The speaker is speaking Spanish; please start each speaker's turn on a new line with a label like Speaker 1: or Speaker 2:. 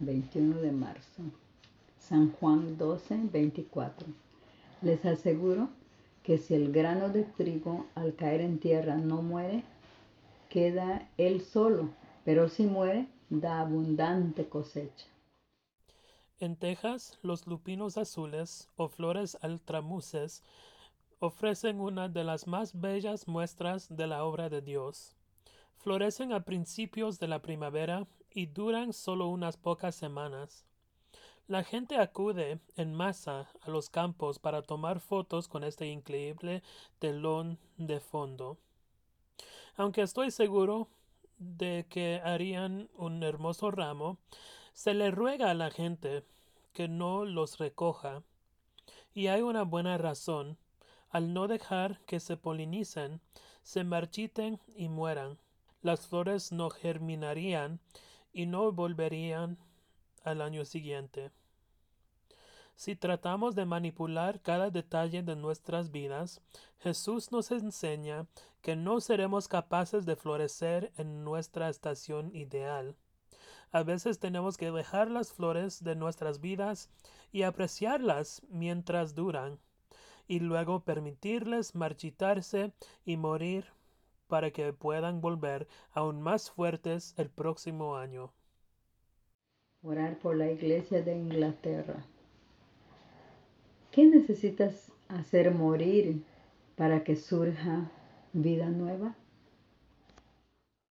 Speaker 1: 21 de marzo. San Juan 12, 24. Les aseguro que si el grano de trigo al caer en tierra no muere, queda él solo, pero si muere, da abundante cosecha.
Speaker 2: En Texas, los lupinos azules o flores altramuces ofrecen una de las más bellas muestras de la obra de Dios. Florecen a principios de la primavera y duran solo unas pocas semanas. La gente acude en masa a los campos para tomar fotos con este increíble telón de fondo. Aunque estoy seguro de que harían un hermoso ramo, se le ruega a la gente que no los recoja. Y hay una buena razón, al no dejar que se polinicen, se marchiten y mueran. Las flores no germinarían y no volverían al año siguiente. Si tratamos de manipular cada detalle de nuestras vidas, Jesús nos enseña que no seremos capaces de florecer en nuestra estación ideal. A veces tenemos que dejar las flores de nuestras vidas y apreciarlas mientras duran, y luego permitirles marchitarse y morir para que puedan volver aún más fuertes el próximo año.
Speaker 1: Orar por la Iglesia de Inglaterra. ¿Qué necesitas hacer morir para que surja vida nueva?